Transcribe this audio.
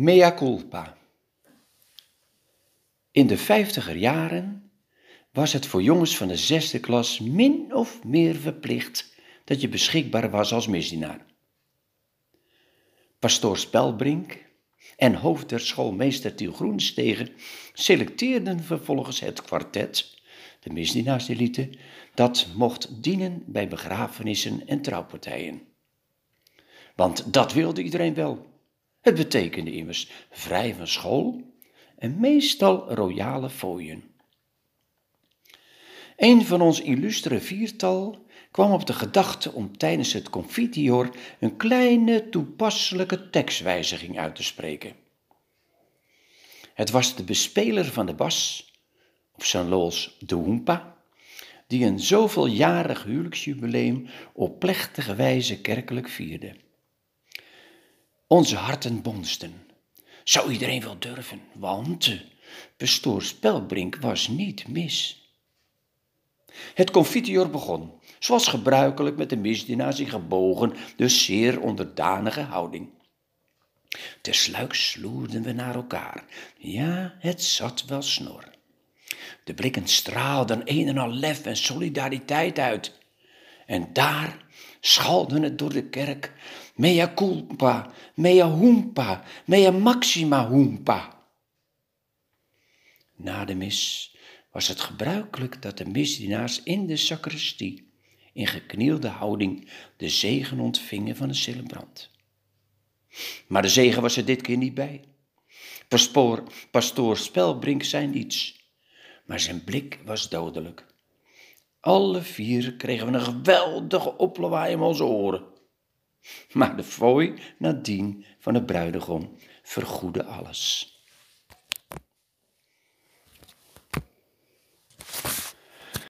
Mea culpa. In de vijftiger jaren was het voor jongens van de zesde klas min of meer verplicht dat je beschikbaar was als misdienaar. Pastoor Spelbrink en hoofd der schoolmeester Tiel Groenstegen selecteerden vervolgens het kwartet, de misdienaarselite, dat mocht dienen bij begrafenissen en trouwpartijen. Want dat wilde iedereen wel. Het betekende immers vrij van school en meestal royale fooien. Een van ons illustere viertal kwam op de gedachte om tijdens het confitior een kleine toepasselijke tekstwijziging uit te spreken. Het was de bespeler van de bas, op zijn lols de Hoempa, die een zoveeljarig huwelijksjubileum op plechtige wijze kerkelijk vierde. Onze harten bonsten. Zou iedereen wel durven, want pastoor Spelbrink was niet mis. Het confitior begon, zoals gebruikelijk met de misdienaars in gebogen, dus zeer onderdanige houding. Tersluiks sloerden we naar elkaar. Ja, het zat wel snor. De blikken straalden een en al lef en solidariteit uit. En daar schalden het door de kerk. Mea culpa, mea humpa, mea maxima humpa. Na de mis was het gebruikelijk dat de misdienaars in de sacristie in geknielde houding de zegen ontvingen van de celebrant. Maar de zegen was er dit keer niet bij. Pastoor, pastoor Spelbrink zei niets, maar zijn blik was dodelijk. Alle vier kregen we een geweldige oplawaai om onze oren. Maar de fooi nadien van de bruidegom vergoedde alles.